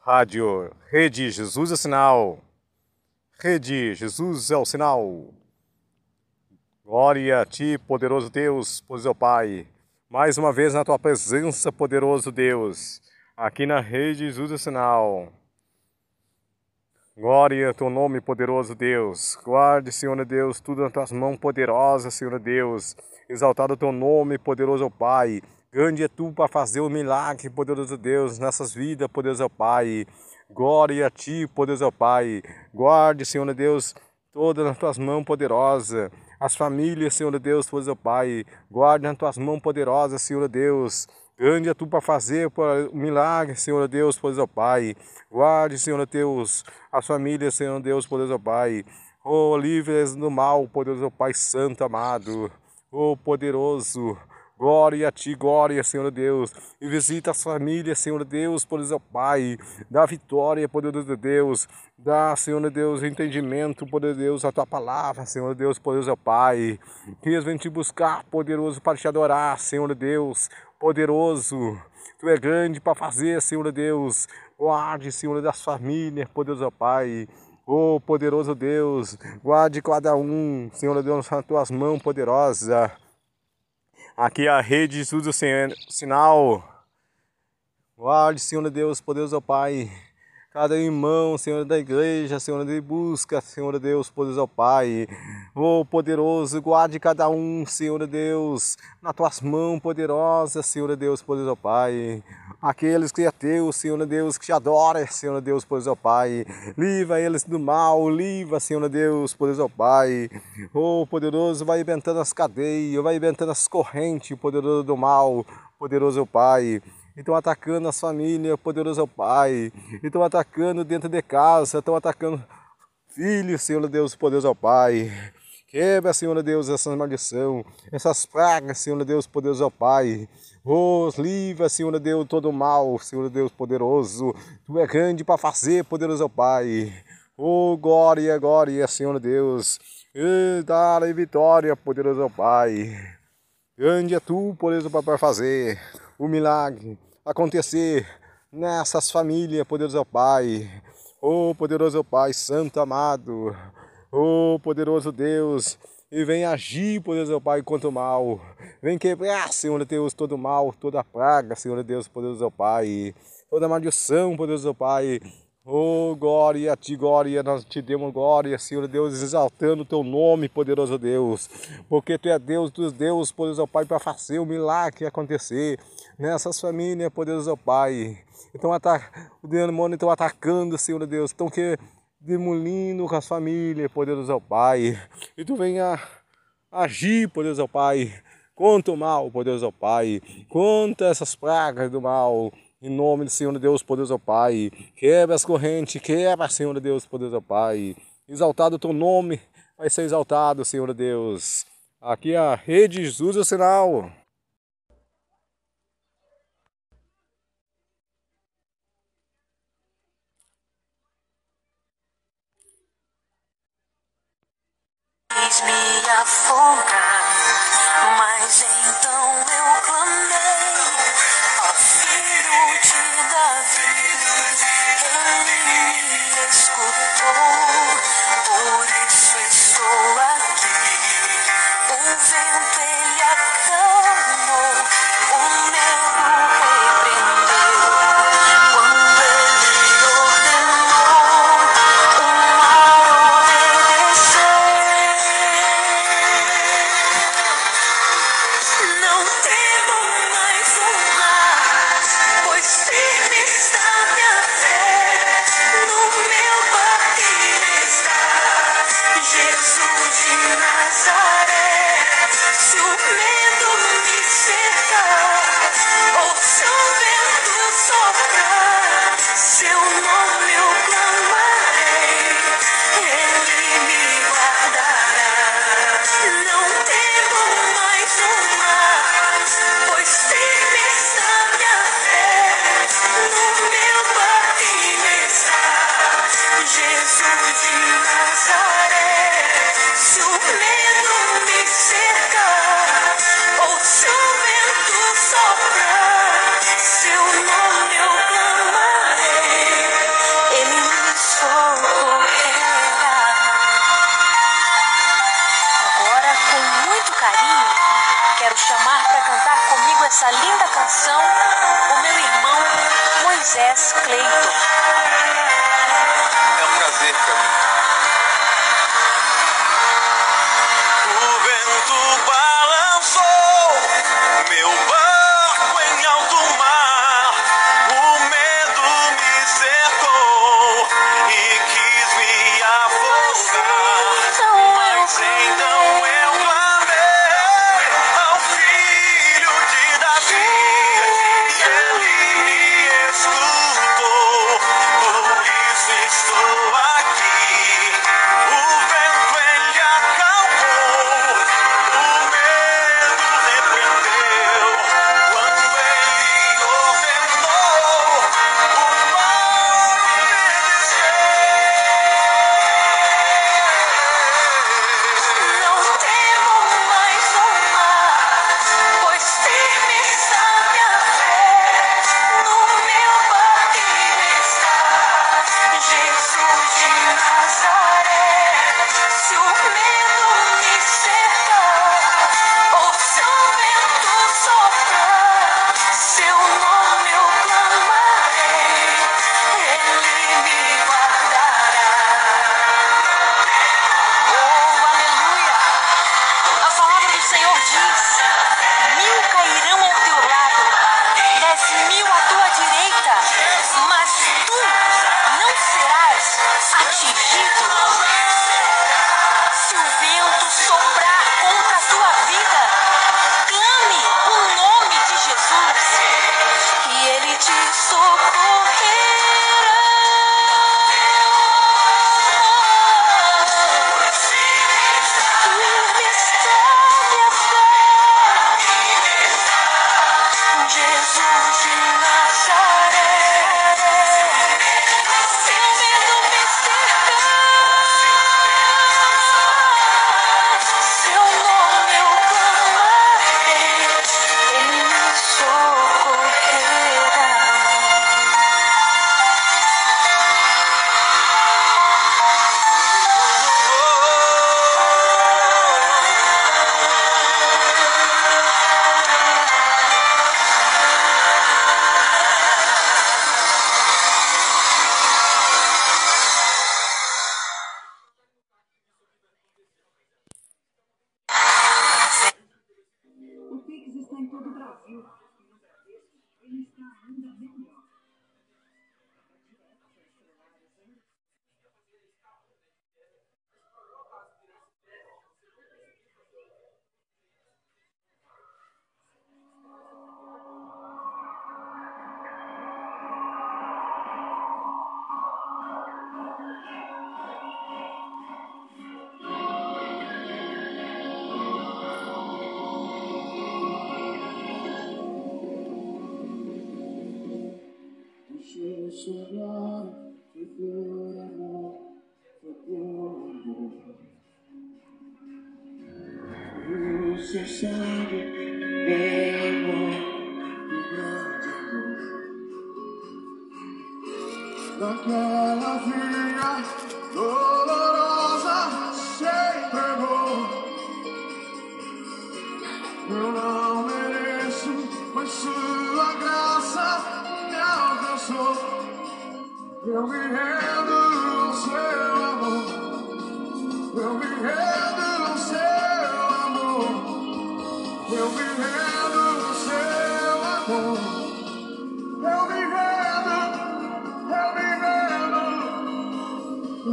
Rádio Rede Jesus é sinal. Rede Jesus é o sinal. Glória a ti, poderoso Deus, pois é Pai. Mais uma vez na tua presença, poderoso Deus. Aqui na Rede Jesus é sinal. Glória ao teu nome, poderoso Deus. Guarde, Senhor Deus, tudo nas tuas mãos poderosas, Senhor Deus. Exaltado o teu nome, poderoso Pai. Grande é tu para fazer o milagre, poderoso Deus, nessas vidas, poderoso Pai. Glória a ti, poderoso Pai. Guarde, Senhor Deus, todas nas tuas mãos poderosas. As famílias, Senhor Deus, poderoso Pai. Guarde nas tuas mãos poderosas, Senhor Deus. Grande é tu para fazer o milagre, Senhor Deus, poderoso Pai. Guarde, Senhor Deus, as famílias, Senhor Deus, poderoso Pai. Oh, livres do mal, poderoso Pai Santo amado. Oh, poderoso. Glória a ti, glória, Senhor Deus. E visita as famílias, Senhor Deus, poderoso Pai. Dá vitória, poderoso Deus. Dá, Senhor Deus, entendimento, poderoso Deus, a tua palavra, Senhor Deus, poderoso Pai. Que eles venham te buscar, poderoso, para te adorar, Senhor Deus poderoso. Tu é grande para fazer, Senhor Deus. Guarde, Senhor, das famílias, poderoso Pai. Oh, poderoso Deus, guarde cada um, Senhor Deus, nas tuas mãos poderosas. Aqui é a rede Jesus do sinal. Guarde, Senhor Deus, poderoso Pai cada irmão, Senhor da igreja, Senhor de busca, Senhor Deus, poderoso Pai. Oh, poderoso, guarde cada um, Senhor Deus, nas tuas mãos poderosas, Senhor Deus, poderoso Pai. Aqueles que é teu, Senhor Deus, que te adora, Senhor Deus, poderoso Pai. Livra eles do mal, livra, Senhor Deus, poderoso Pai. Oh, poderoso, vai inventando as cadeias, vai inventando as correntes, poderoso do mal, poderoso Pai estão atacando as famílias, poderoso Pai, estão atacando dentro de casa, estão atacando filhos, Senhor Deus, poderoso Pai. Quebra, Senhor Deus, essas maldição, essas pragas, Senhor Deus, poderoso Pai. Oh, livra, Senhor Deus, todo mal, Senhor Deus poderoso. Tu é grande para fazer, poderoso Pai. Oh, glória, glória, Senhor Deus. E a vitória, poderoso Pai. Grande é tu, poderoso para fazer o milagre acontecer nessas famílias, poderoso Pai. Oh, poderoso Pai, santo amado. Oh, poderoso Deus. E vem agir, poderoso Pai, contra o mal. Vem quebrar, Senhor Deus, todo o mal, toda a praga, Senhor Deus, poderoso Pai. Toda maldição, poderoso Pai. Oh, glória a ti, glória, nós te demos glória, Senhor Deus, exaltando o teu nome, poderoso Deus, porque tu é Deus dos deuses, poderoso Pai, para fazer o milagre acontecer nessas famílias, poderoso Pai. Então, o demônio estão atacando, Senhor Deus, estão que demolindo com as famílias, poderoso Pai. E tu venha agir, poderoso Pai, contra o mal, poderoso Pai, contra essas pragas do mal em nome do Senhor Deus, poderoso Pai, quebra as correntes, quebra, Senhor Deus, poderoso Pai. Exaltado o teu nome, vai ser exaltado, Senhor Deus. Aqui a rede Jesus é o sinal. Me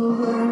over.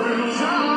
Uma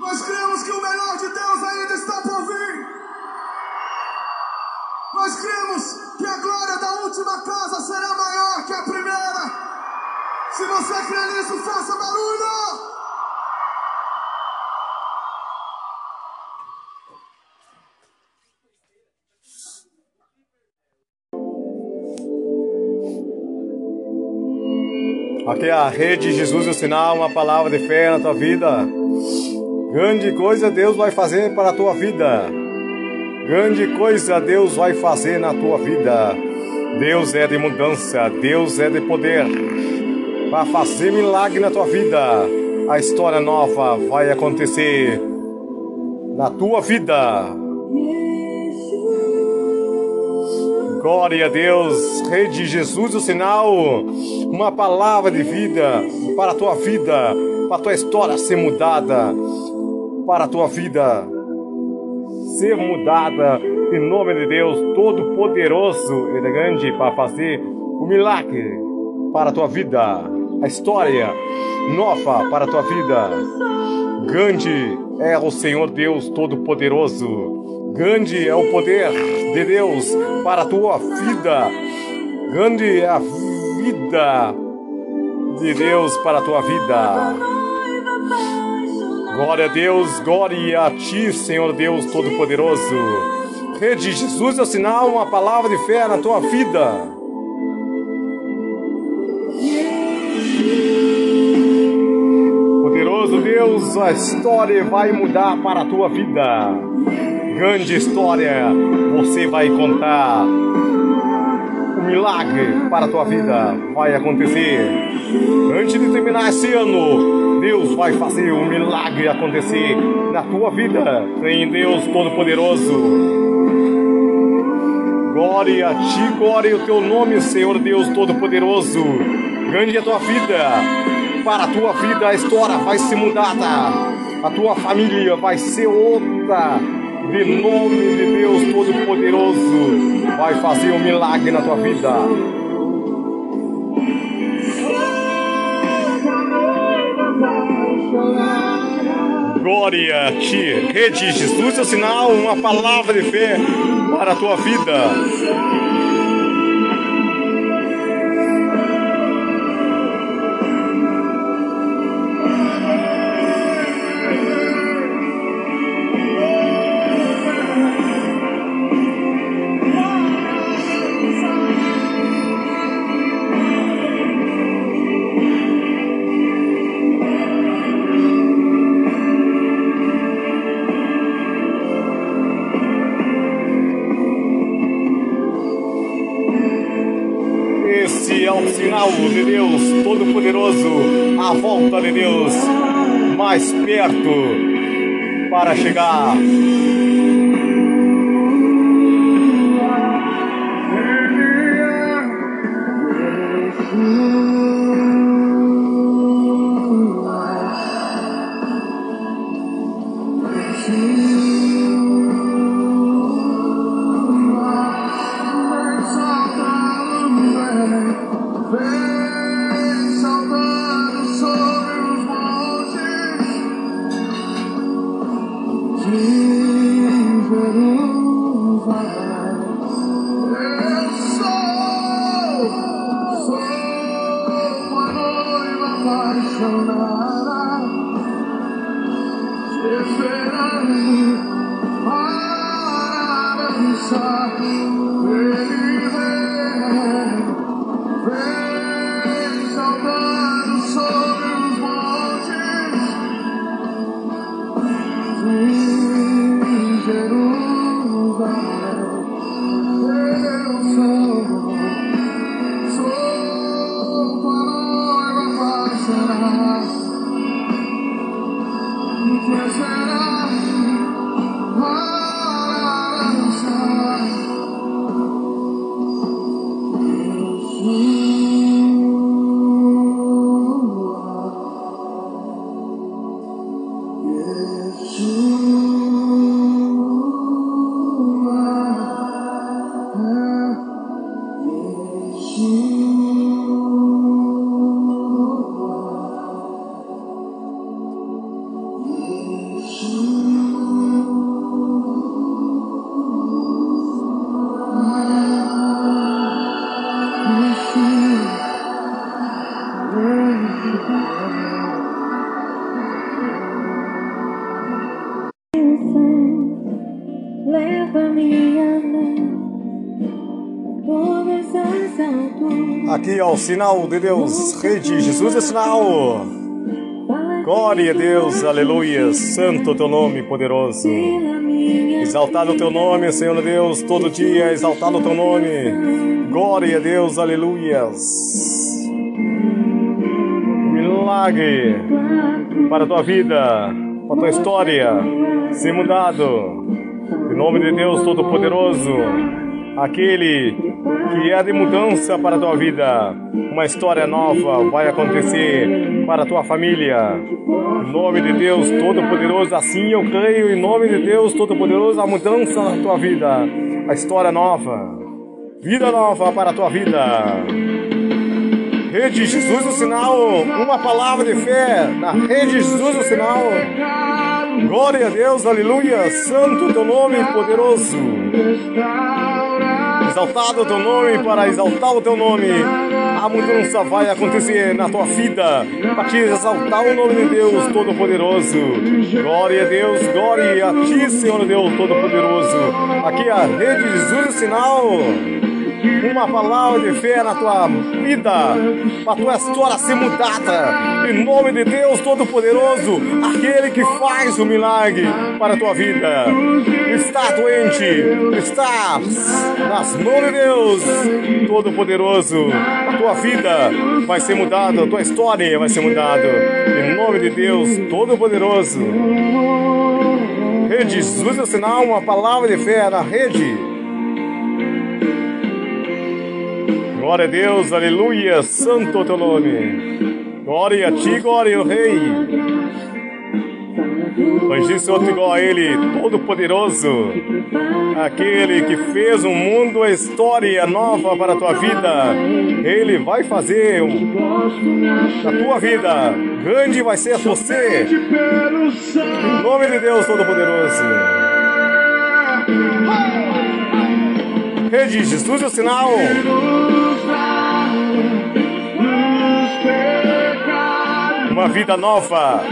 Nós cremos que o melhor de Deus ainda está por vir. Nós cremos que a glória da última casa será maior que a primeira. Se você crê nisso, faça barulho! Aqui é a Rede Jesus e o Sinal, uma palavra de fé na tua vida. Grande coisa Deus vai fazer para a tua vida. Grande coisa Deus vai fazer na tua vida. Deus é de mudança, Deus é de poder. Para fazer milagre na tua vida. A história nova vai acontecer na tua vida. Glória a Deus, Rede Jesus, o sinal, uma palavra de vida para a tua vida, para a tua história ser mudada, para a tua vida ser mudada, em nome de Deus Todo-Poderoso e grande para fazer o milagre para a tua vida, a história nova para a tua vida. Grande é o Senhor Deus Todo-Poderoso. Grande é o poder de Deus para a tua vida. Grande é a vida de Deus para a tua vida. Glória a Deus, glória a ti, Senhor Deus Todo-Poderoso. Rede Jesus é o sinal, uma palavra de fé na tua vida. Poderoso Deus, a história vai mudar para a tua vida. Grande história você vai contar. O milagre para a tua vida vai acontecer. Antes de terminar esse ano, Deus vai fazer um milagre acontecer na tua vida. Tem Deus Todo-Poderoso. Glória a ti, glória ao teu nome, Senhor Deus Todo-Poderoso. Grande é a tua vida. Para a tua vida a história vai ser mudada. A tua família vai ser outra. De nome de Deus Todo-Poderoso, vai fazer um milagre na tua vida. Glória a ti, Rede Jesus é sinal, uma palavra de fé para a tua vida. Sinal de Deus Todo-Poderoso, a volta de Deus mais perto para chegar. Sinal de Deus. Rede, Jesus é sinal. Glória a Deus, aleluia. Santo teu nome poderoso. Exaltado o teu nome, Senhor Deus, todo dia, exaltado o teu nome. Glória a Deus, aleluias. Milagre para a tua vida, para a tua história ser mudado. Em nome de Deus Todo-Poderoso, aquele que é de mudança para a tua vida, uma história nova vai acontecer para a tua família. Em nome de Deus Todo-Poderoso, assim eu creio, em nome de Deus Todo-Poderoso, a mudança na tua vida, a história nova, vida nova para a tua vida. Rede Jesus o sinal, uma palavra de fé na Rede Jesus o sinal. Glória a Deus, aleluia, santo teu nome poderoso. Exaltado o teu nome, para exaltar o teu nome, a mudança vai acontecer na tua vida, para te exaltar o nome de Deus Todo-Poderoso. Glória a Deus, glória a ti, Senhor Deus Todo-Poderoso. Aqui é a Rede Jesus sinal uma palavra de fé na tua vida, para tua história ser mudada, em nome de Deus Todo-Poderoso, aquele que faz o milagre para a tua vida. Está doente, está nas mãos de Deus Todo-Poderoso, a tua vida vai ser mudada, a tua história vai ser mudada, em nome de Deus Todo-Poderoso. Rede Jesus é o sinal, uma palavra de fé na rede. Glória a Deus, aleluia, santo teu nome. Glória a ti, glória ao Rei. Não existe outro igual a Ele, todo-poderoso. Aquele que fez um mundo, a história nova para a tua vida. Ele vai fazer na tua vida. Grande vai ser você. Em nome de Deus Todo-Poderoso. Rede Jesus é o sinal. Uma vida nova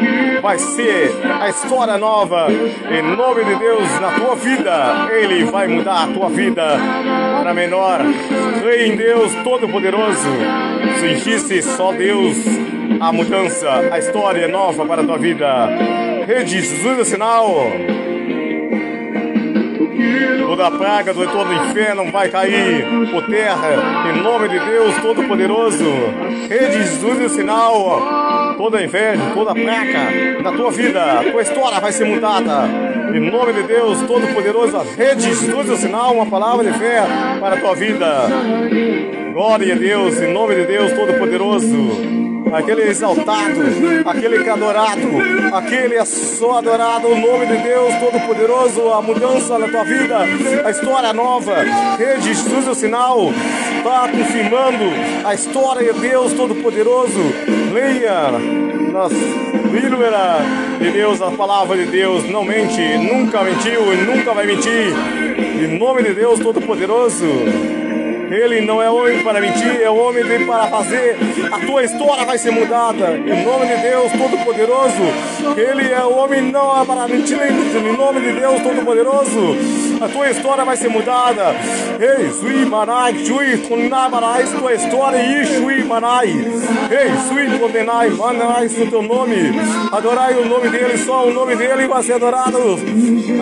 vai ser a história nova. Em nome de Deus, na tua vida, Ele vai mudar a tua vida para menor. Creia em Deus Todo-Poderoso. Se só Deus, a mudança, a história nova para a tua vida. Rede Jesus é o sinal. Toda praga do todo inferno vai cair por terra, em nome de Deus Todo-Poderoso. É o sinal. Toda inveja, toda praga na tua vida, tua história vai ser mudada. Em nome de Deus Todo-Poderoso, Rede Jesus o sinal, uma palavra de fé para a tua vida. Glória a Deus, em nome de Deus Todo-Poderoso aquele exaltado, aquele que é adorado, aquele é só adorado, o nome de Deus Todo-Poderoso, a mudança na tua vida, a história nova, Rede Jesus é o sinal, está confirmando a história de Deus Todo-Poderoso, leia nas Bíblia de Deus, a palavra de Deus, não mente, nunca mentiu e nunca vai mentir, em nome de Deus Todo-Poderoso. Ele não é homem para mentir, é homem para fazer. A tua história vai ser mudada. Em nome de Deus Todo-Poderoso. Ele é homem não é para mentir. Em nome de Deus Todo-Poderoso. A tua história vai ser mudada. Ei, Sui Manai, Sui Kunabarai, tua história Sui Manai. Ei, Sui Condenai, Manai, o teu nome. Adorai o nome dele, só o nome dele vai ser adorado.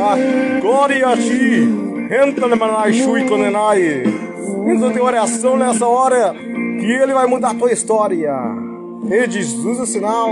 Ah, glória a ti. Entra no Manai, Sui Condenai. Entra em oração nessa hora que ele vai mudar a tua história. Rede Jesus o sinal.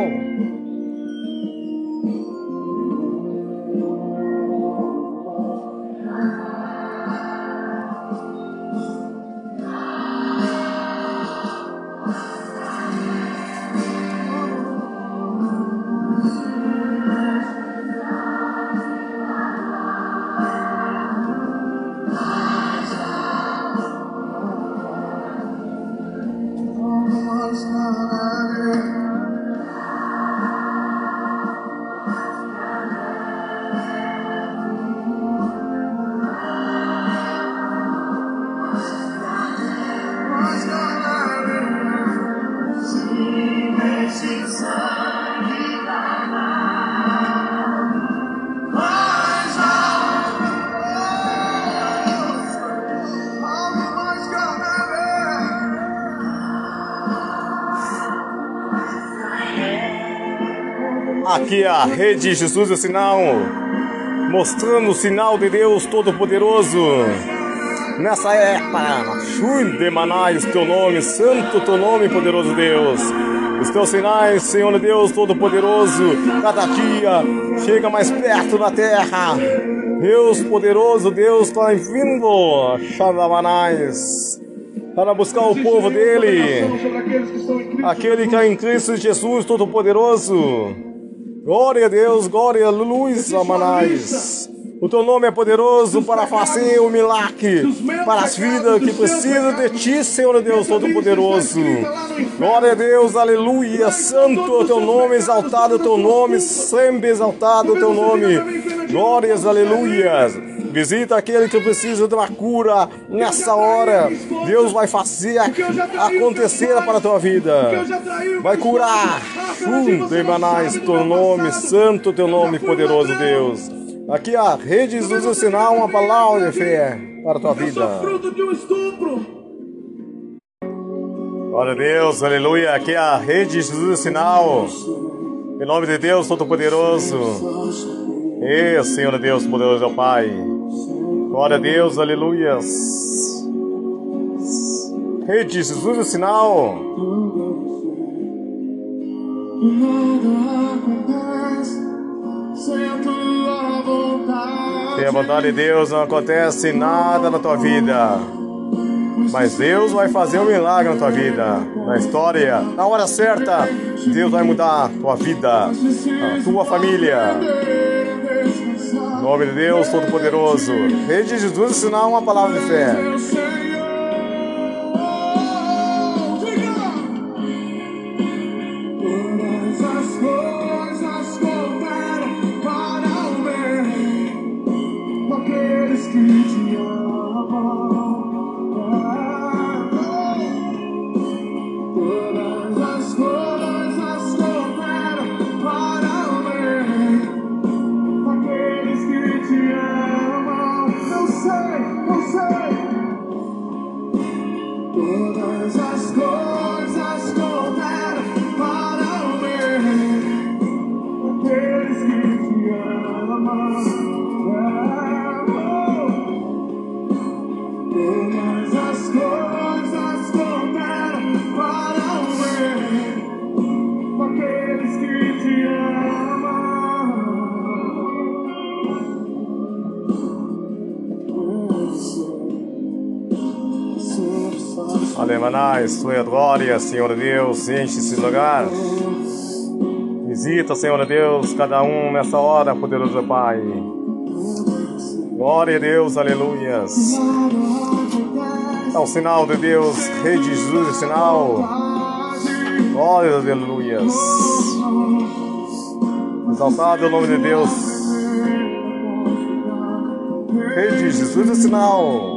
A Rede Jesus é Sinal, mostrando o sinal de Deus Todo-Poderoso. Nessa época, Shui de Manais, teu nome, santo teu nome, poderoso Deus. Os teus sinais, Senhor Deus Todo-Poderoso, cada dia chega mais perto da terra. Deus poderoso, Deus está vindo, Xandamanais, para buscar o povo dele. Aquele que é em Cristo Jesus Todo-Poderoso. Glória a Deus, glória a luz, Amanais. O teu nome é poderoso para fazer o milagre para as vidas que precisam de ti, Senhor Deus Todo-Poderoso. Glória a Deus, aleluia. Santo é o teu nome, exaltado é o teu nome, sempre exaltado é o teu nome. Glórias, aleluias. Visita aquele que precisa de uma cura nessa hora. Deus vai fazer acontecer para a tua vida. Vai curar. Shum, Demanais, teu nome, santo teu nome, poderoso Deus. Aqui a rede Jesus o sinal, uma palavra de fé para a tua Eu sou vida. fruto de um estupro. Glória a Deus, aleluia. Aqui é a rede Jesus o sinal. Em nome de Deus Todo-Poderoso. Ê, Senhor Deus, poderoso é o Pai. Glória a Deus, aleluias. Rede Jesus o sinal. Vontade. Sem a vontade de Deus não acontece nada na tua vida. Mas Deus vai fazer um milagre na tua vida, na história. Na hora certa, Deus vai mudar a tua vida, a tua família. Nome de Deus Todo-Poderoso. Rede Jesus ensinar uma palavra de fé. Senhor Deus, enche esse lugar. Visita, Senhor Deus, cada um nessa hora, poderoso Pai. Glória a Deus, aleluias. É o sinal de Deus, Rei de Jesus, é sinal. Glória aleluias. Exaltado é o nome de Deus. Rei de Jesus, é sinal.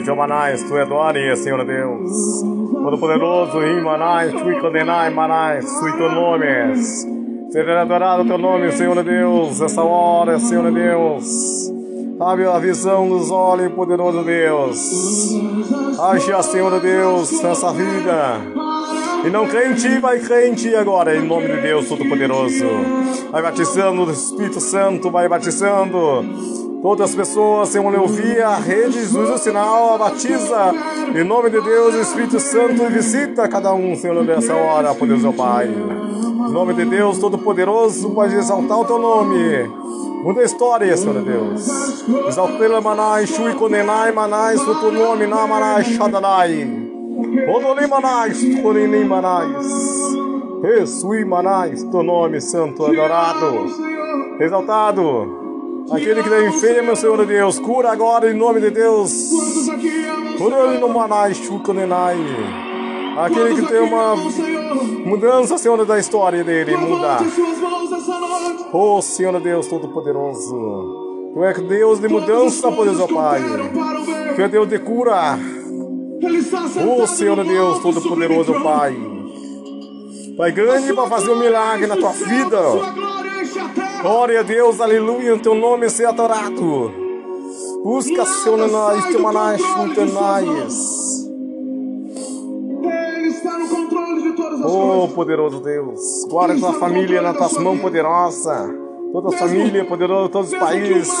És Jomanais, tu é glória, Senhor Deus. Todo-Poderoso, Imanais, tu e condenai, Manais, tu e teu nome. Seja adorado teu nome, Senhor Deus, essa hora, Senhor Deus. Abre a visão dos olhos, poderoso Deus. Age, Senhor Deus, nessa vida. E não ti, vai ti agora, em nome de Deus Todo-Poderoso. Vai batizando o Espírito Santo, vai batizando. Todas as pessoas, ouvir a rede Jesus o sinal, batiza. Em nome de Deus, Espírito Santo, visita cada um, Senhor, nessa hora, poderoso Pai. Em nome de Deus Todo-Poderoso, pode exaltar o teu nome. Muda a história, Senhor Deus. Exaltela Manai, Shui Konenai, Manai, Soto nome, Namanai, Shadalai. Odoli Manai, Konini Manais. Resui Manais, teu nome santo adorado. Exaltado. Aquele que está enfermo, Senhor Deus, cura agora em nome de Deus. Cura no Manai, Shui Konenai. Aquele que tem uma mudança, Senhor, da história dele, muda. Oh Senhor Deus Todo-Poderoso, Tu é Deus de mudança, poderoso Pai. Tu é Deus de cura. Oh Senhor Deus Todo-Poderoso Pai. Pai grande para fazer um milagre na tua vida. Glória a Deus, aleluia, teu nome seja adorado. Busca, Senhor, nós, teu manais, nós. Ele está no controle de todas as Oh, coisas. poderoso Deus, guarda tua família nas tuas mãos poderosas. Toda a família poderosa, todos os países.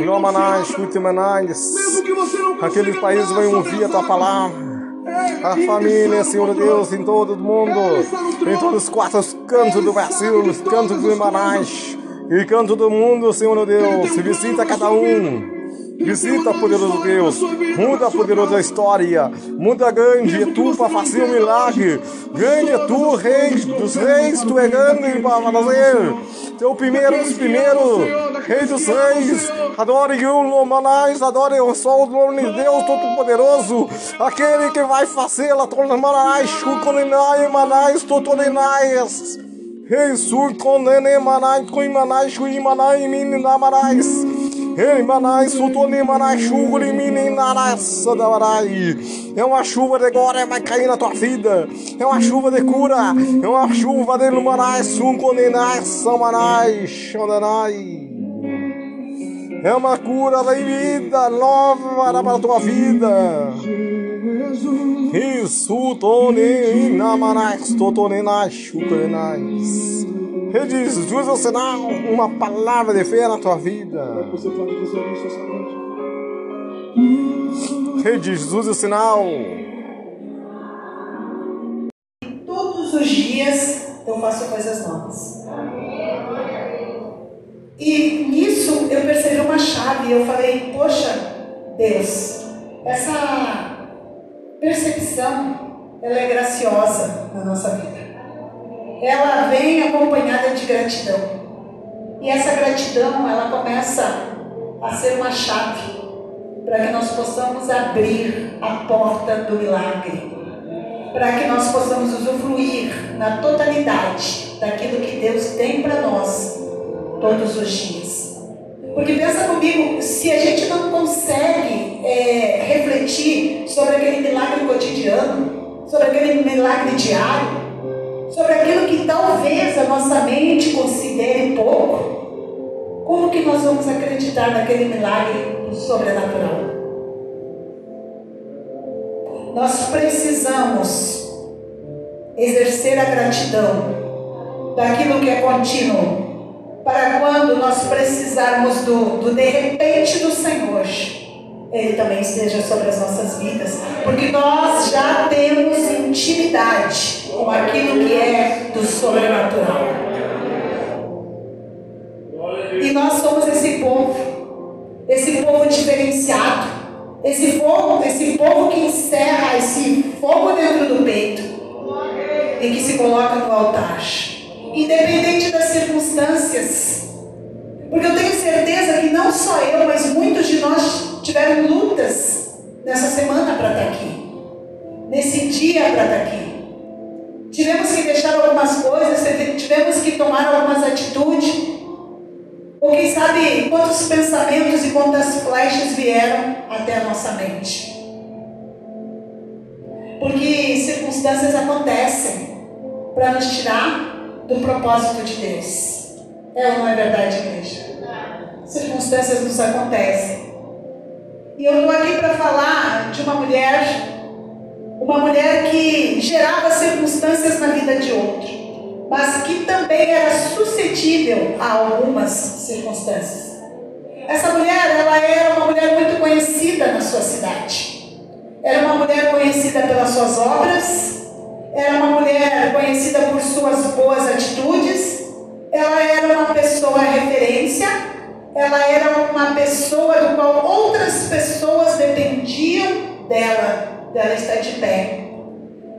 Não manais, chute manais. Mesmo que você não consiga Aqueles países vão ouvir a tua palavra. A família, Senhor. Deus, em todo o mundo, em todos os quatro cantos do Brasil, nos cantos do Manais, e canto do mundo, Senhor Deus, visita cada um. Visita, poderoso Deus, muda, poderoso, a história, muda grande, é tu para fazer um milagre, grande é tu, rei dos reis, tu é grande para fazer, teu primeiro dos primeiros, rei dos reis, adore o Manais, adore o sol do nome de Deus Todo-Poderoso, aquele que vai fazer a torna Manais, Chucolinai, Manais, Totolinais, Rei Sur, Condene, Manais, Cuimanais, Cuimanai, Mininamanais. Ei, Manai, Sutoni, Manai, chuva em mim, Narassa da Marai. É uma chuva de glória, vai cair na tua vida. É uma chuva de cura. É uma chuva de Manai, Sunconenai, Samanai, Xandanai. É uma cura da vida nova para a tua vida. Isso, Tony, Namanais, Totonenai, Chucanenais. Rede Jesus é o sinal, uma palavra de fé na tua vida. Rede Jesus é o sinal. Todos os dias eu faço coisas novas. E nisso eu percebi uma chave. Eu falei, poxa, Deus, essa percepção ela é graciosa na nossa vida. Ela vem acompanhada de gratidão. E essa gratidão ela começa a ser uma chave para que nós possamos abrir a porta do milagre para que nós possamos usufruir na totalidade daquilo que Deus tem para nós todos os dias. Porque pensa comigo, se a gente não consegue é, refletir sobre aquele milagre cotidiano, sobre aquele milagre diário, sobre aquilo que talvez a nossa mente considere pouco, como que nós vamos acreditar naquele milagre sobrenatural? Nós precisamos exercer a gratidão daquilo que é contínuo, para quando nós precisarmos do, do de repente do Senhor, Ele também esteja sobre as nossas vidas, porque nós já temos intimidade com aquilo que é do sobrenatural. E nós somos esse povo, esse povo diferenciado, esse povo, esse povo que encerra esse fogo dentro do peito e que se coloca no altar, independente das circunstâncias. Porque eu tenho certeza que não só eu, mas muitos de nós tiveram lutas nessa semana para estar aqui, nesse dia para estar aqui. Tivemos que deixar algumas coisas, tivemos que tomar algumas atitudes. Ou quem sabe quantos pensamentos e quantas flechas vieram até a nossa mente. Porque circunstâncias acontecem para nos tirar do propósito de Deus. É ou não é verdade, igreja? Circunstâncias nos acontecem E eu estou aqui para falar de uma mulher, uma mulher que gerava circunstâncias na vida de outro, mas que também era suscetível a algumas circunstâncias. Essa mulher, ela era uma mulher muito conhecida na sua cidade. Era uma mulher conhecida pelas suas obras, era uma mulher conhecida por suas boas atitudes, ela era uma pessoa referência, ela era uma pessoa do qual outras pessoas dependiam dela, dela estar de pé.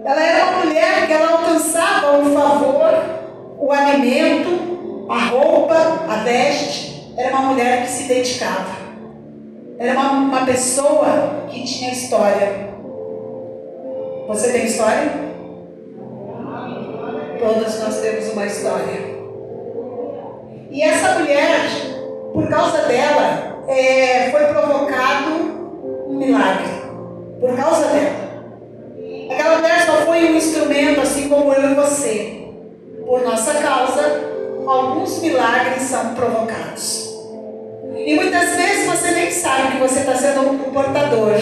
Ela era uma mulher que ela alcançava o favor, o alimento, a roupa, a veste, era uma mulher que se dedicava. Era uma, uma pessoa que tinha história. Você tem história? Todos nós temos uma história. E essa mulher, por causa dela, é, foi provocado um milagre. Por causa dela. Aquela mulher só foi um instrumento, assim como eu e você. Por nossa causa, alguns milagres são provocados. E muitas vezes você nem sabe que você está sendo um portador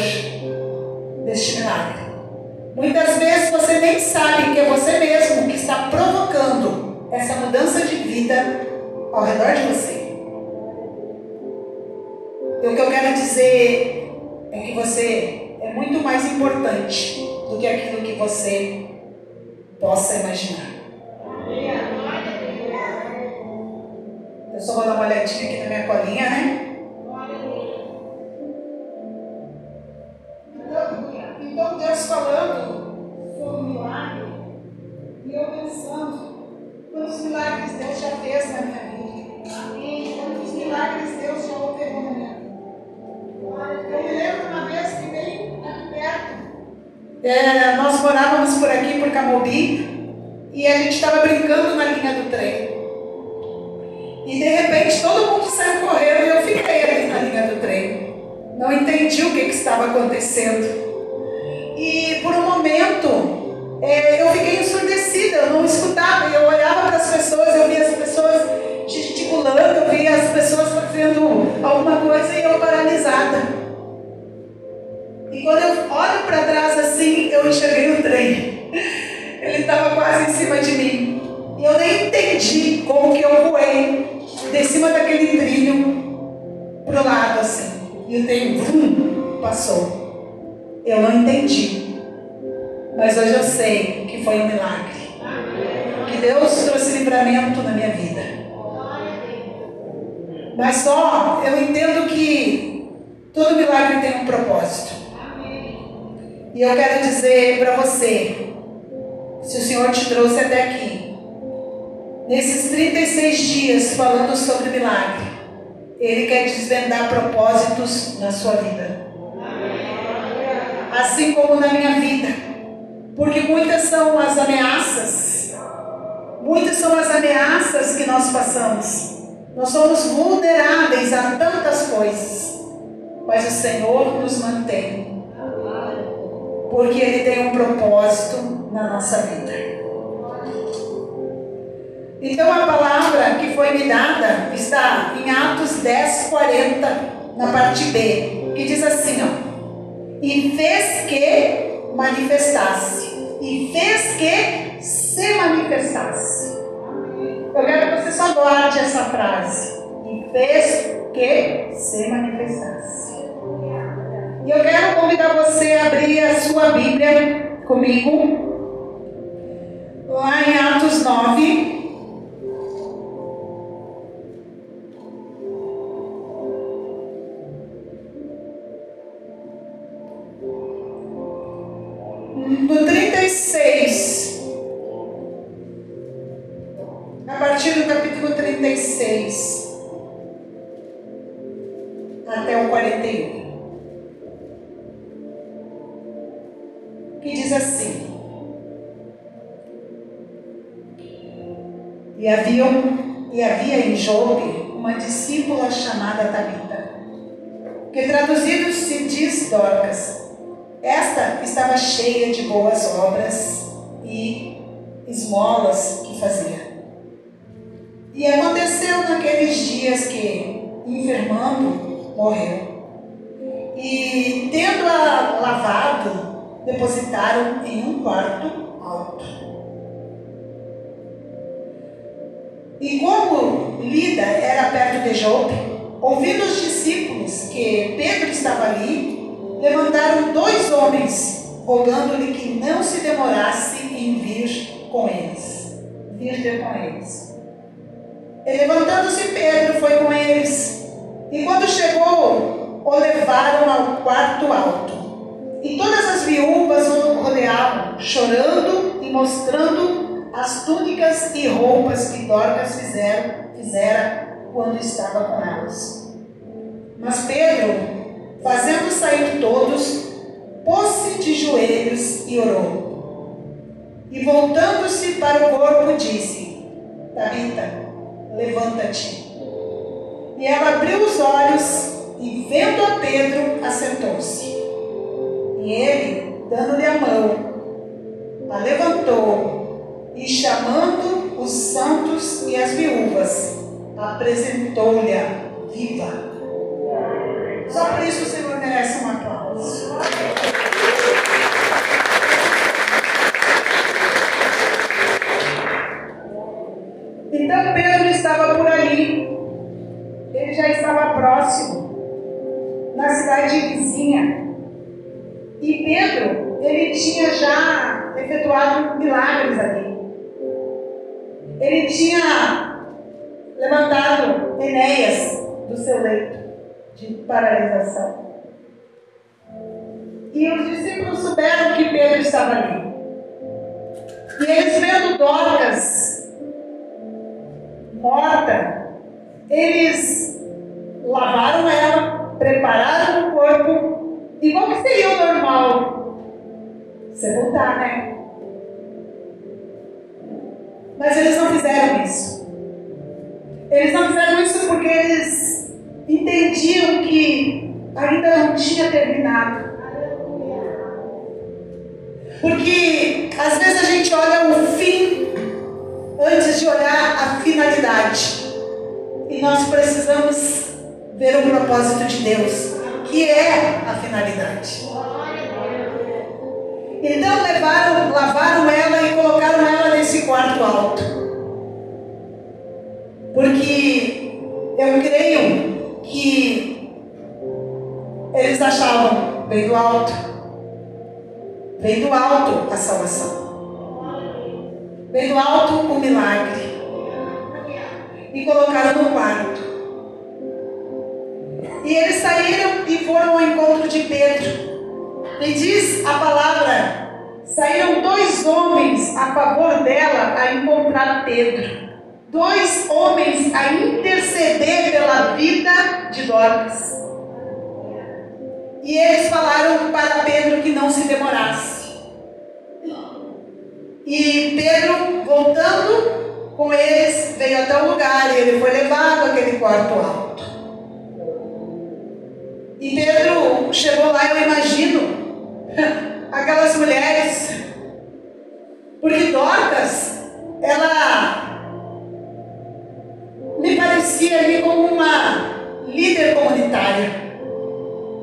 deste milagre. Muitas vezes você nem sabe que é você mesmo que está provocando essa mudança de vida ao redor de você. E o que eu quero dizer é que você é muito mais importante do que aquilo que você possa imaginar. Eu só vou dar uma olhadinha aqui na minha colinha, né? Então, Deus falando sobre o milagre, e eu pensando, quantos milagres Deus já fez na minha vida? Quantos milagres Deus já operou na minha vida? Eu me lembro uma vez que bem aqui perto, é, nós morávamos por aqui, por Camobi, e a gente estava brincando na linha do trem. E de repente todo mundo saiu correndo e eu fiquei ali na linha do trem. Não entendi o que, que estava acontecendo. E por um momento é, eu fiquei ensurdecida, eu não escutava. Eu olhava para as pessoas, eu via as pessoas gesticulando, eu via as pessoas fazendo alguma coisa e eu paralisada. E quando eu olho para trás assim, eu enxerguei o trem. Ele estava quase em cima de mim. E eu nem entendi como que eu voei de cima daquele trilho pro lado assim. E o trem vum, passou. Eu não entendi. Mas hoje eu sei que foi um milagre. Que Deus trouxe livramento na minha vida. Mas só eu entendo que todo milagre tem um propósito. E eu quero dizer para você, se o Senhor te trouxe até aqui, nesses 36 dias falando sobre milagre, Ele quer desvendar propósitos na sua vida. Assim como na minha vida. Porque muitas são as ameaças, muitas são as ameaças que nós passamos. Nós somos vulneráveis a tantas coisas, mas o Senhor nos mantém porque Ele tem um propósito na nossa vida. Então a palavra que foi me dada está em Atos 10, 40, na parte B, que diz assim, ó. E fez que manifestasse. E fez que se manifestasse. Eu quero que você só guarde essa frase. E fez que se manifestasse. E eu quero convidar você a abrir a sua Bíblia comigo, lá em Atos 9. Do 36, a partir do capítulo 36 E nós precisamos ver o propósito de Deus, que é a finalidade. Então levaram, lavaram ela e colocaram ela nesse quarto alto. Porque eu creio que eles achavam bem do alto, bem do alto a salvação. Veio do alto o milagre. E colocaram no quarto. E eles saíram e foram ao encontro de Pedro. E diz a palavra: saíram dois homens a favor dela a encontrar Pedro. Dois homens a interceder pela vida de Dorcas. E eles falaram para Pedro que não se demorasse. E Pedro, voltando com eles, veio até o lugar e ele foi levado àquele quarto alto. E Pedro chegou lá, eu imagino, aquelas mulheres, porque Dorcas, ela me parecia ali como uma líder comunitária.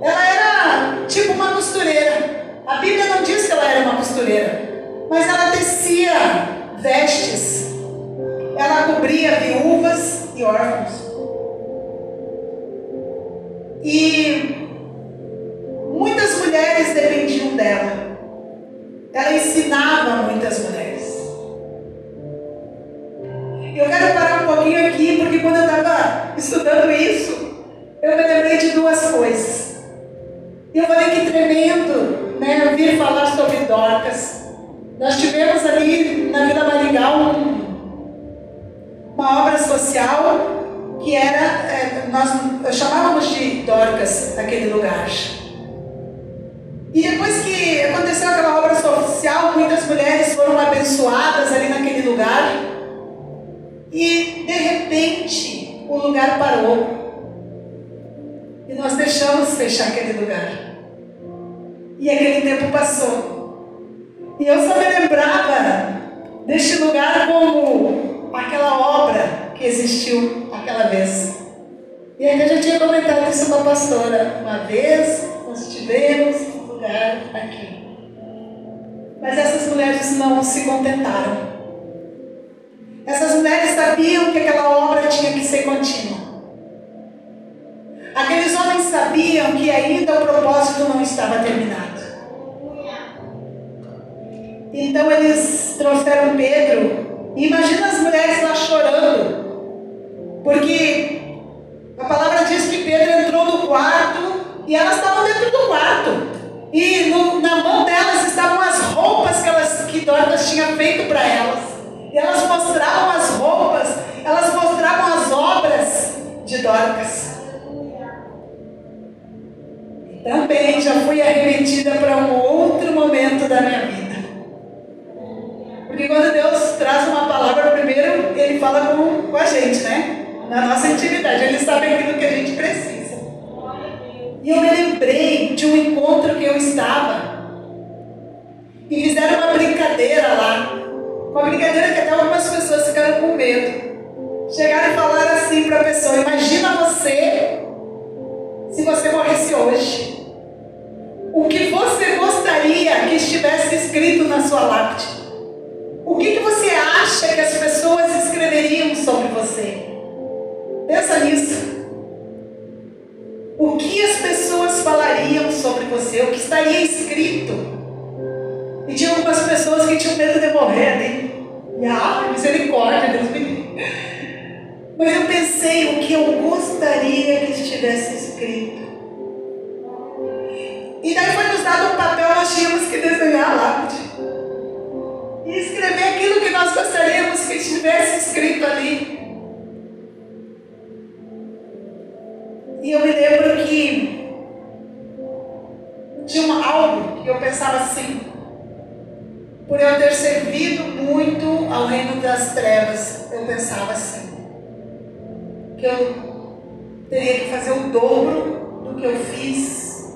Ela era tipo uma costureira. A Bíblia não diz que ela era uma costureira mas ela tecia vestes, ela cobria viúvas e órfãos. E muitas mulheres dependiam dela. Ela ensinava muitas mulheres. Eu quero parar um pouquinho aqui, porque quando eu estava estudando isso, eu me lembrei de duas coisas. E eu falei que tremendo, né? Ouvir falar sobre Dorcas. Nós tivemos ali na Vila Maringal um, uma obra social que era, é, nós chamávamos de Dorcas aquele lugar. E depois que aconteceu aquela obra social, muitas mulheres foram abençoadas ali naquele lugar. E de repente o lugar parou. E nós deixamos fechar aquele lugar. E aquele tempo passou. E eu só me lembrava deste lugar como aquela obra que existiu aquela vez. E ainda já tinha comentado isso com a pastora. Uma vez, um nós tivemos lugar aqui. Mas essas mulheres não se contentaram. Essas mulheres sabiam que aquela obra tinha que ser contínua. Aqueles homens sabiam que ainda o propósito não estava terminado. Então eles trouxeram Pedro. Imagina as mulheres lá chorando. Porque a palavra diz que Pedro entrou no quarto e elas estavam dentro do quarto. E no- na mão delas estavam as roupas que, elas, que Dorcas tinha feito para elas. E elas mostravam as roupas, elas mostravam as obras de Dorcas. Também já fui arremetida para um outro momento da minha vida. Porque quando Deus traz uma palavra, primeiro Ele fala com, com a gente, né? Na nossa intimidade. Ele sabe aquilo que a gente precisa. E eu me lembrei de um encontro que eu estava. E fizeram uma brincadeira lá. Uma brincadeira que até algumas pessoas ficaram com medo. Chegaram e falaram assim para a pessoa: Imagina você se você morresse hoje. O que você gostaria que estivesse escrito na sua lápide? O que, que você acha que as pessoas escreveriam sobre você? Pensa nisso. O que as pessoas falariam sobre você? O que estaria escrito? E tinha algumas pessoas que tinham medo de morrer ali. E ah, misericórdia, Deus me livre. Mas eu pensei o que eu gostaria que estivesse escrito. E daí foi nos dado um papel, nós tínhamos que desenhar a lápide. E escrever aquilo que nós gostaríamos que estivesse escrito ali. E eu me lembro que tinha algo que eu pensava assim, por eu ter servido muito ao reino das trevas, eu pensava assim, que eu teria que fazer o dobro do que eu fiz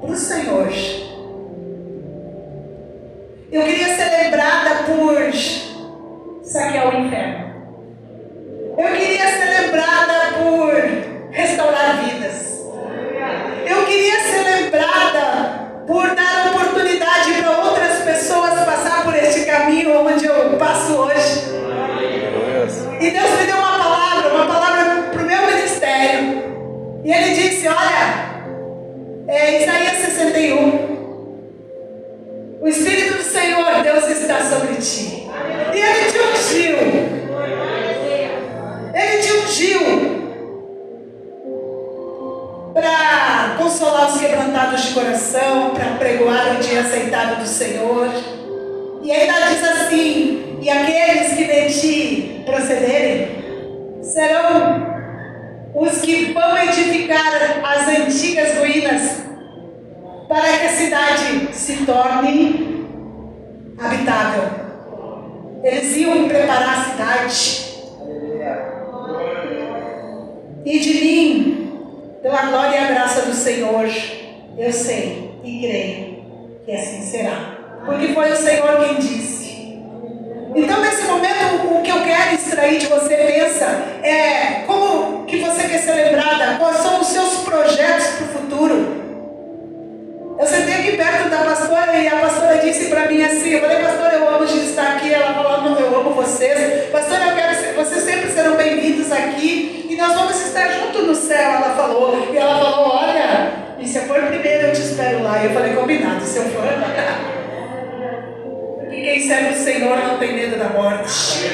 para o Senhor. Eu queria ser lembrada por saquear o inferno. Eu queria ser lembrada por restaurar vidas. Eu queria ser lembrada por dar oportunidade para outras pessoas passar por este caminho onde eu passo hoje. E Deus me deu uma palavra, uma palavra para o meu ministério. E Ele disse: Olha, é Isaías 61. O Espírito do Senhor, Deus está sobre ti. E Ele te ungiu. Ele te ungiu para consolar os quebrantados de coração, para pregoar o dia aceitável do Senhor. E ainda diz assim: e aqueles que de ti procederem serão os que vão edificar as antigas ruínas, para que a cidade se torne habitável. Eles iam preparar a cidade. E de mim, pela glória e a graça do Senhor, eu sei e creio que assim será. Porque foi o Senhor quem disse. Então, nesse momento, o que eu quero extrair de você, pensa, é como que você quer ser lembrada, quais são os seus projetos para o futuro. Eu sentei aqui perto da pastora e a pastora disse para mim assim, eu falei, pastora, eu amo de estar aqui, ela falou, não, eu amo vocês. Pastora, eu quero ser, vocês sempre serão bem-vindos aqui e nós vamos estar juntos no céu, ela falou. E ela falou, olha, e se eu for primeiro eu te espero lá. E eu falei, combinado, se eu for. Porque quem serve o Senhor não tem medo da morte.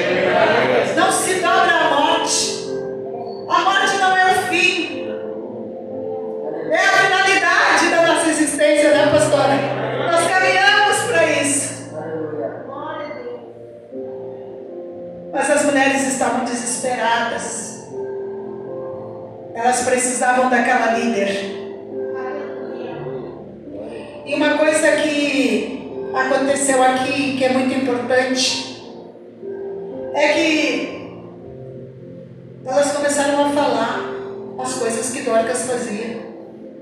Não se dobra à morte. Existência, né, pastora? Nós caminhamos para isso. Mas as mulheres estavam desesperadas. Elas precisavam daquela líder. E uma coisa que aconteceu aqui, que é muito importante, é que elas começaram a falar as coisas que Dorcas fazia.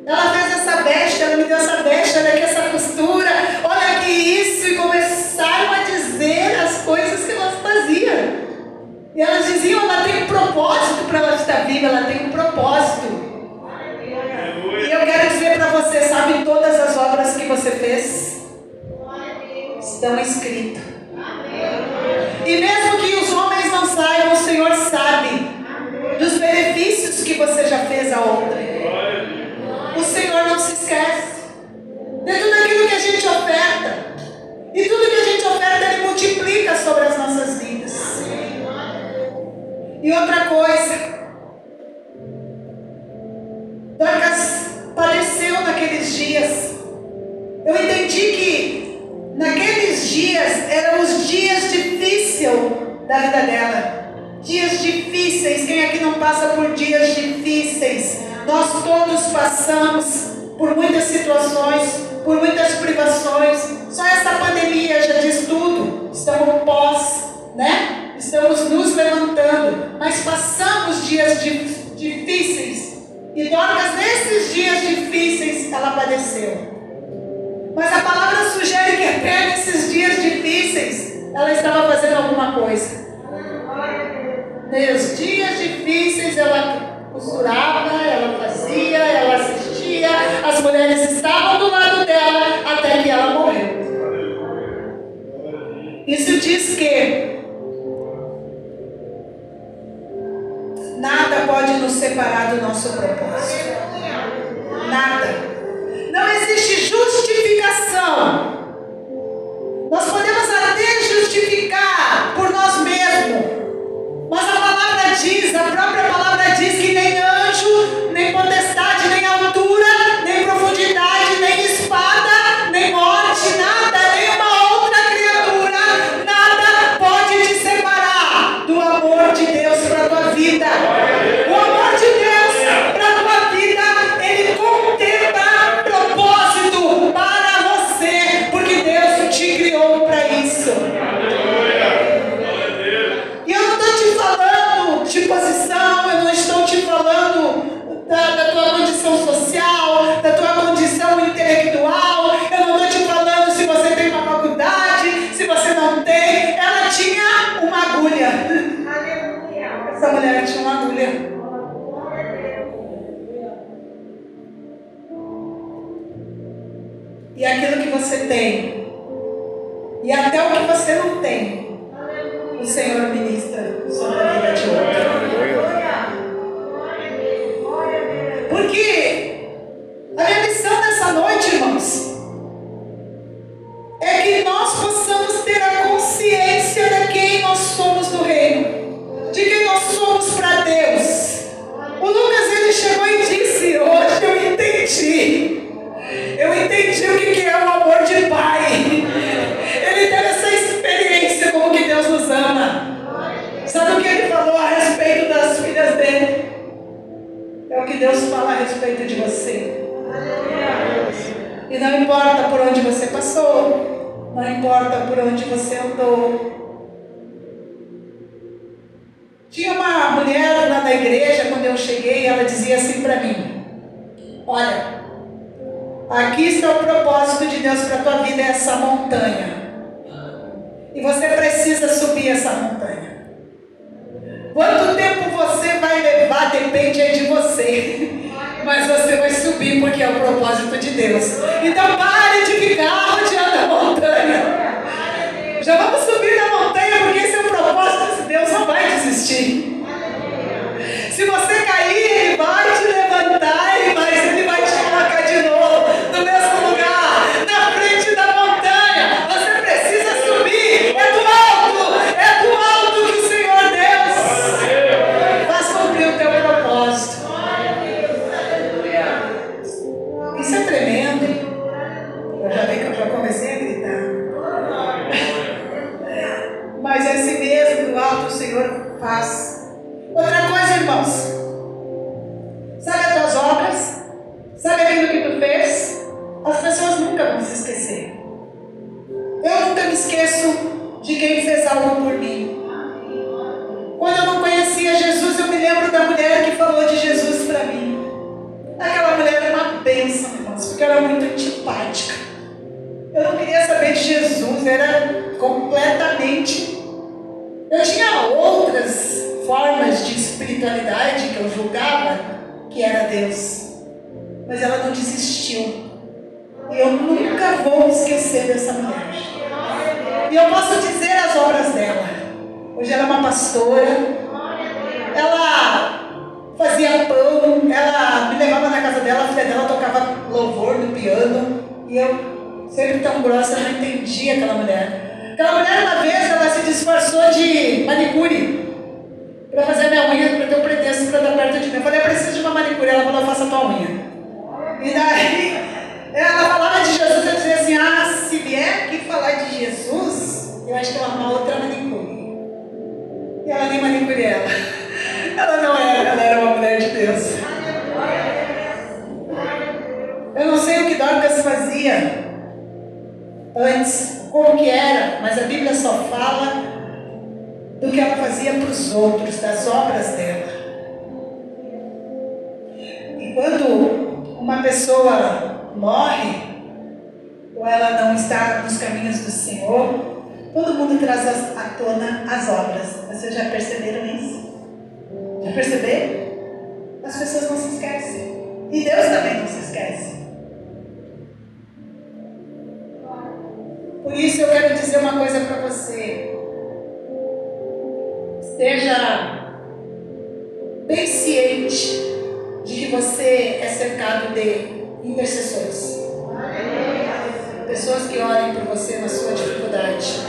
Ela fez essa besta, ela me deu essa besta, daqui é essa costura, olha que isso. E começaram a dizer as coisas que ela fazia. E elas diziam, ela tem um propósito para ela estar viva, ela tem um propósito. E eu quero dizer para você, sabe, todas as obras que você fez estão escritas. E mesmo que os homens não saibam, o Senhor sabe dos benefícios que você já fez a outra. Senhor não se esquece de tudo aquilo que a gente oferta. E tudo que a gente oferta, Ele multiplica sobre as nossas vidas. E outra coisa, Dorcas padeceu naqueles dias. Eu entendi que naqueles dias eram os dias difíceis da vida dela. Dias difíceis, quem aqui não passa por dias difíceis? Nós todos passamos por muitas situações, por muitas privações. Só essa pandemia já diz tudo. Estamos pós, né? Estamos nos levantando, mas passamos dias difíceis. E Dorcas, nesses dias difíceis, ela padeceu. Mas a palavra sugere que até nesses dias difíceis, ela estava fazendo alguma coisa. Nos dias difíceis ela costurava, ela fazia, ela assistia, as mulheres estavam do lado dela até que ela morreu. Isso diz que nada pode nos separar do nosso propósito. Nada. Não existe justificação. Nós podemos até justificar por nós mesmos diz, a é própria era muito antipática. Eu não queria saber de Jesus, era completamente. Eu tinha outras formas de espiritualidade que eu julgava que era Deus, mas ela não desistiu. E eu nunca vou esquecer dessa mulher. E eu posso dizer as obras dela. Hoje ela é uma pastora. Ela fazia pão ela me levava na casa dela, a filha dela tocava louvor no piano. E eu, sempre tão grossa, não entendia aquela mulher. Aquela mulher, uma vez, ela se disfarçou de manicure para fazer minha unha, para ter um pretexto para dar perto de mim. Eu falei, eu preciso de uma manicure. Ela falou, faça tua unha. E daí, ela falava de Jesus, eu dizia assim, ah, se vier aqui falar de Jesus, eu acho que ela arruma outra manicure. E ela nem manicure ela. Ela não era, ela era uma mulher de Deus. Eu não sei o que Dorcas fazia antes, como que era, mas a Bíblia só fala do que ela fazia para os outros, das obras dela. E quando uma pessoa morre, ou ela não está nos caminhos do Senhor, todo mundo traz à tona as obras. Vocês já perceberam isso? Já perceberam? As pessoas não se esquecem. E Deus também não se esquece. Por isso eu quero dizer uma coisa para você. Esteja bem ciente de que você é cercado de intercessores. Pessoas que orem por você na sua dificuldade.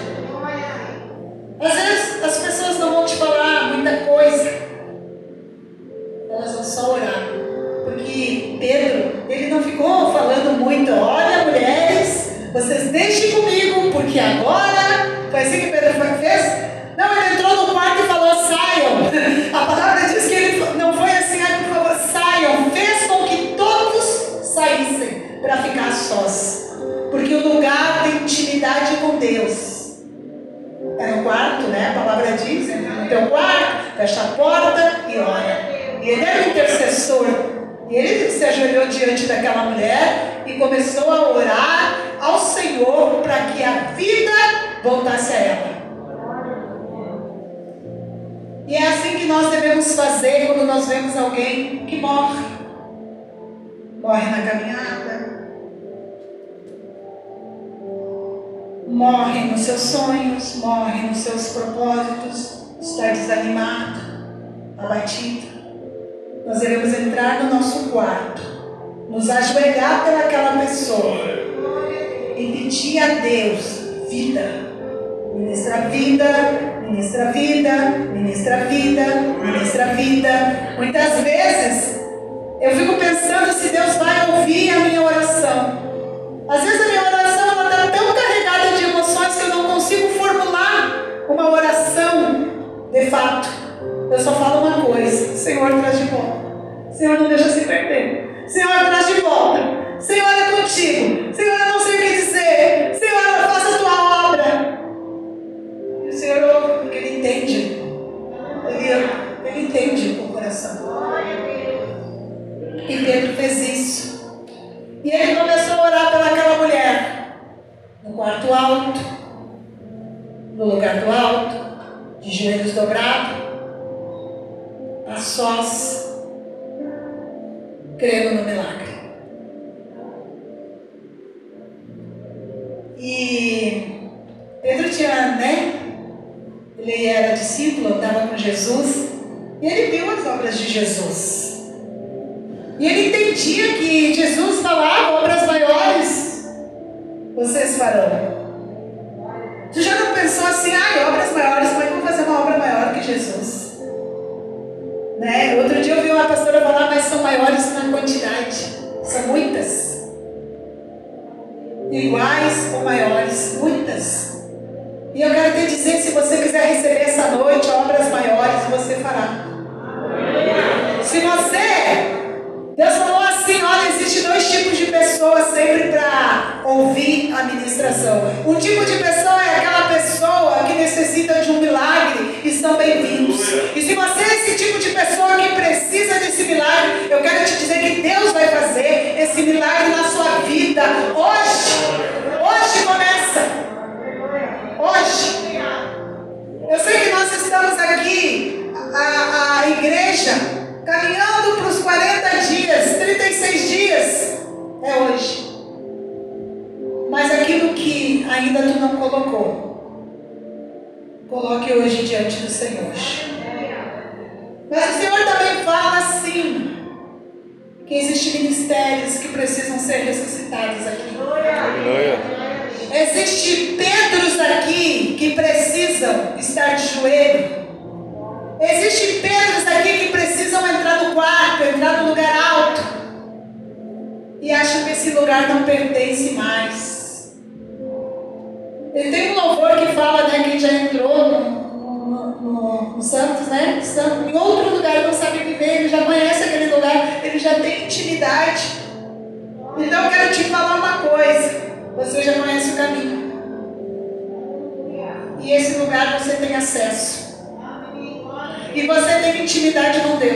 Às vezes as pessoas não vão te falar muita coisa. Elas vão só orar. Porque Pedro, ele não ficou falando muito, olha mulheres, vocês deixem comigo, porque agora. Foi assim que Pedro fez? Não, ele entrou no quarto e falou, saiam. A palavra diz que ele não foi assim, ai, por favor, saiam. Fez com que todos saíssem para ficar sós. Porque o lugar de intimidade com Deus é no quarto, né? A palavra diz, no teu quarto, fecha a porta e ora. E ele era o intercessor. E ele se ajoelhou diante daquela mulher e começou a orar ao Senhor para que a vida voltasse a ela. E é assim que nós devemos fazer quando nós vemos alguém que morre. Morre na caminhada. Morre nos seus sonhos, morre nos seus propósitos, está desanimado, abatido. Nós devemos entrar no nosso quarto, nos ajoelhar pelaquela pessoa e pedir a Deus vida. Ministra vida, ministra vida, ministra vida, ministra vida. Muitas vezes eu fico pensando se Deus vai ouvir a minha oração. Às vezes a minha oração está tão carregada de emoções que eu não consigo formular uma oração de fato. Eu só falo uma coisa: Senhor, traz de volta. Senhor, não deixa se perder. Senhor, traz de volta. Senhor, é contigo. Senhor, eu não sei o que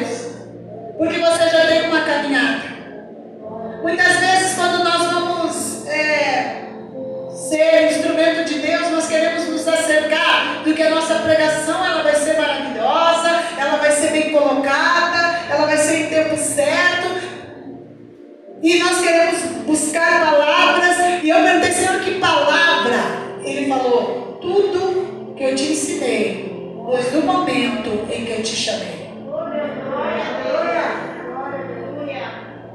Deus. Porque você já tem uma caminhada. Muitas vezes quando nós vamos é, ser instrumento de Deus, nós queremos nos acercar do que a nossa pregação ela vai ser maravilhosa, ela vai ser bem colocada, ela vai ser em tempo certo. E nós queremos buscar palavras. E eu perguntei, Senhor, que palavra? Ele falou, tudo que eu te ensinei, desde o momento em que eu te chamei.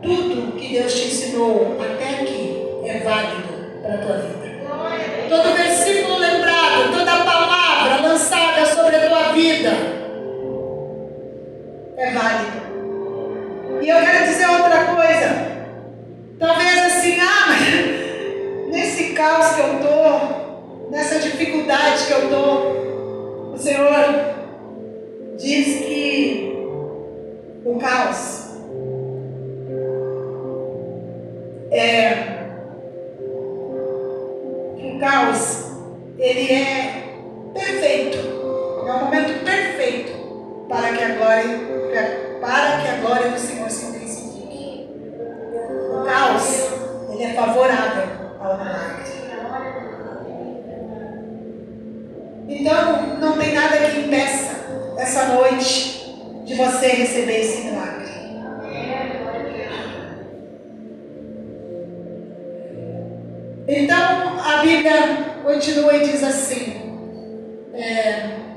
Tudo que Deus te ensinou até aqui é válido para a tua vida. Todo versículo lembrado, toda palavra lançada sobre a tua vida é válido. E eu quero dizer outra coisa. Talvez assim, ah, mas nesse caos que eu tô, nessa dificuldade que eu tô, o Senhor diz que o caos é o caos ele é perfeito, é o momento perfeito para que a glória para que a glória do Senhor se intensifique. O caos ele é favorável ao milagre. Então não tem nada que impeça essa noite de você receber esse milagre. Então a Bíblia continua e diz assim, é,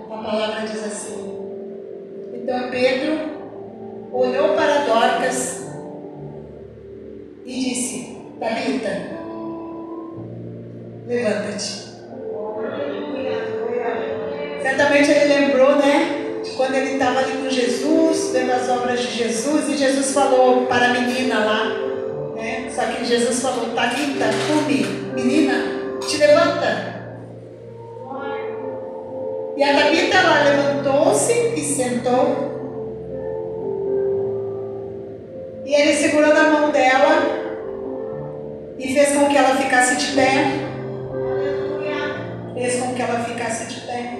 a palavra diz assim. Então Pedro olhou para Dorcas e disse, Tabita, levanta-te. Certamente ele lembrou, né? Quando ele estava ali com Jesus, vendo as obras de Jesus, e Jesus falou para a menina lá, né? Só que Jesus falou, Tabita, cumi, menina, te levanta. E a Tabita ela levantou-se e sentou. E ele segurou na mão dela e fez com que ela ficasse de pé. Fez com que ela ficasse de pé.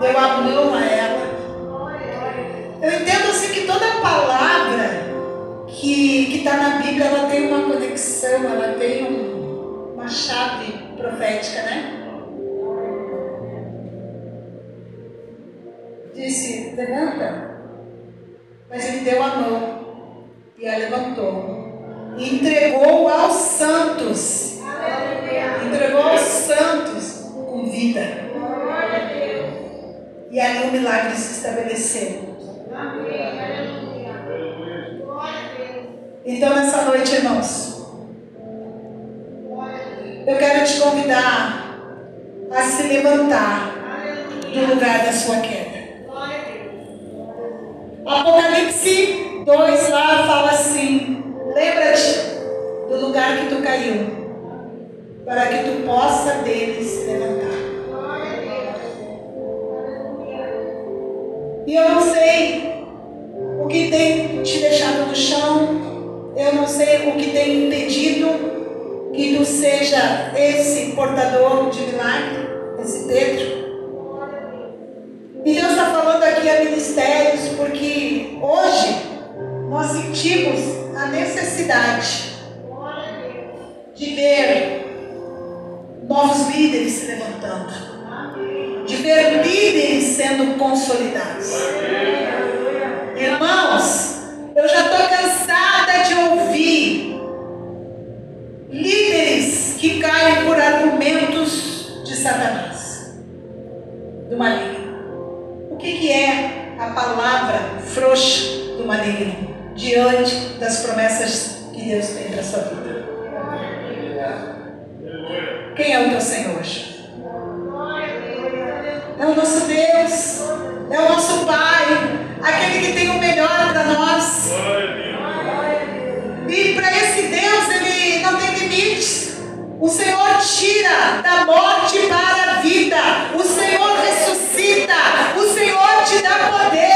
Deu a mão a ela. Eu entendo assim que toda palavra que está na Bíblia ela tem uma conexão, ela tem um- uma chave profética, né? Disse, levanta. Mas ele deu a mão e a levantou. E entregou aos santos. Entregou aos santos com vida. E ali o milagre se estabeleceu. Então, nessa noite, irmãos, eu quero te convidar a se levantar do lugar da sua queda. Apocalipse 2 lá fala assim: lembra-te do lugar que tu caiu, para que tu possa dele se levantar. E eu não sei te deixado no chão, eu não sei o que tem impedido que tu seja esse portador de milagre, esse Pedro. E Deus está falando aqui a ministérios, porque hoje nós sentimos a necessidade de ver novos líderes se levantando, de ver líderes sendo consolidados. Irmãos, eu já estou cansada de ouvir líderes que caem por argumentos de Satanás, do maligno. O que, que é a palavra frouxa do maligno diante das promessas que Deus tem para a sua vida? Quem é o teu Senhor? É o nosso Deus, é o nosso Pai, aquele que tem o E para esse Deus, ele não tem limites. O Senhor tira da morte para a vida. O Senhor ressuscita. O Senhor te dá poder.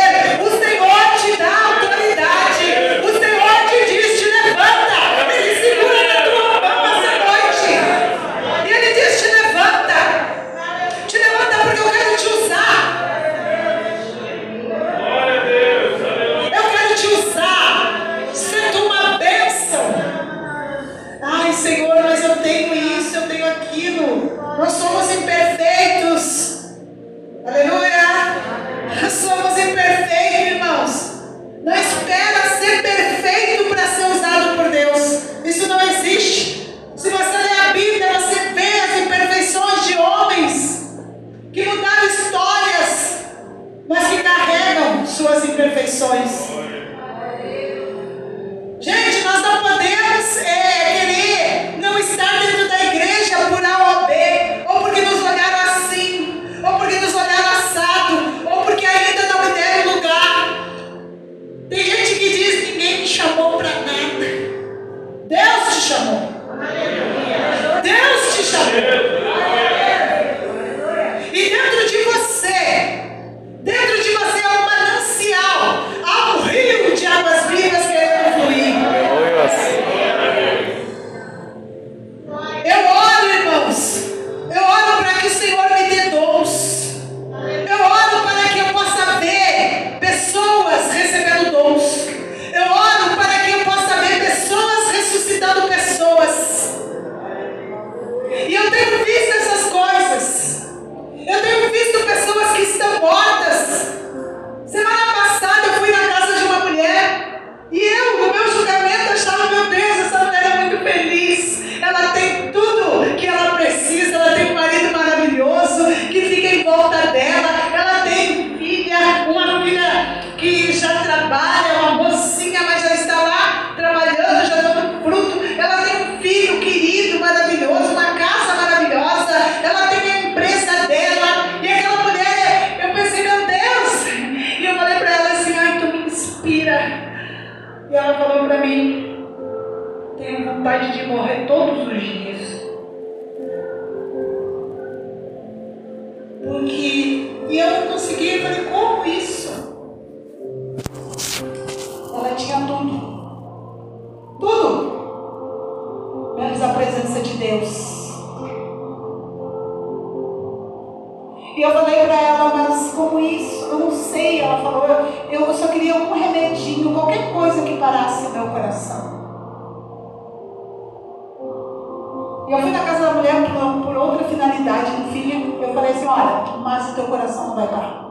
Vai parar.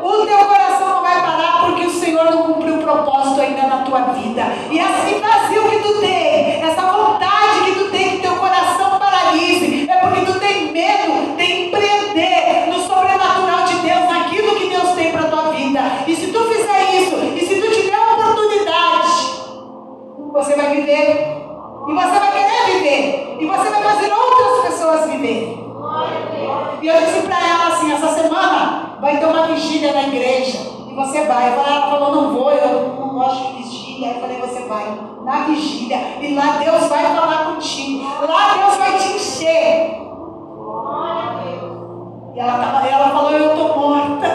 O teu coração não vai parar porque o Senhor não cumpriu o propósito ainda na tua vida. E assim vazio que tu tem, essa vontade que tu tem que teu coração paralise, é porque tu tem medo de empreender no sobrenatural de Deus, naquilo que Deus tem para tua vida. E se tu fizer isso, e se tu te der a oportunidade, você vai viver. E você vai querer viver. E você vai fazer outras pessoas viverem. E eu disse pra ela assim, essa semana vai ter uma vigília na igreja. E você vai. Falei, ela falou, não vou, eu não gosto de vigília. Eu falei, você vai na vigília. E lá Deus vai falar contigo. Lá Deus vai te encher. E ela, tava, ela falou, eu tô morta.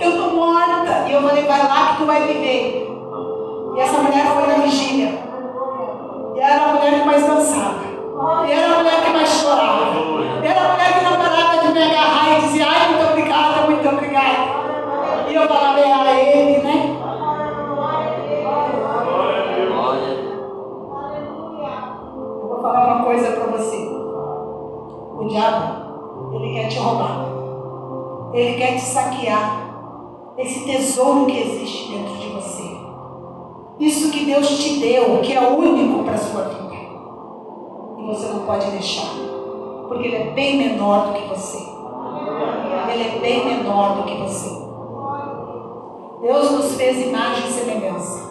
Eu tô morta. E eu falei, vai lá que tu vai viver. E essa mulher foi na vigília. E era a mulher que mais dançava. E era a mulher que mais chorava. E era a mulher que não parava de me agarrar e dizia, ai, Eu falava, era ele, né? Eu vou falar uma coisa para você. O diabo, ele quer te roubar. Ele quer te saquear. Esse tesouro que existe dentro de você. Isso que Deus te deu, que é único para a sua vida. E você não pode deixar. Porque ele é bem menor do que você. Ele é bem menor do que você. Deus nos fez imagem e semelhança.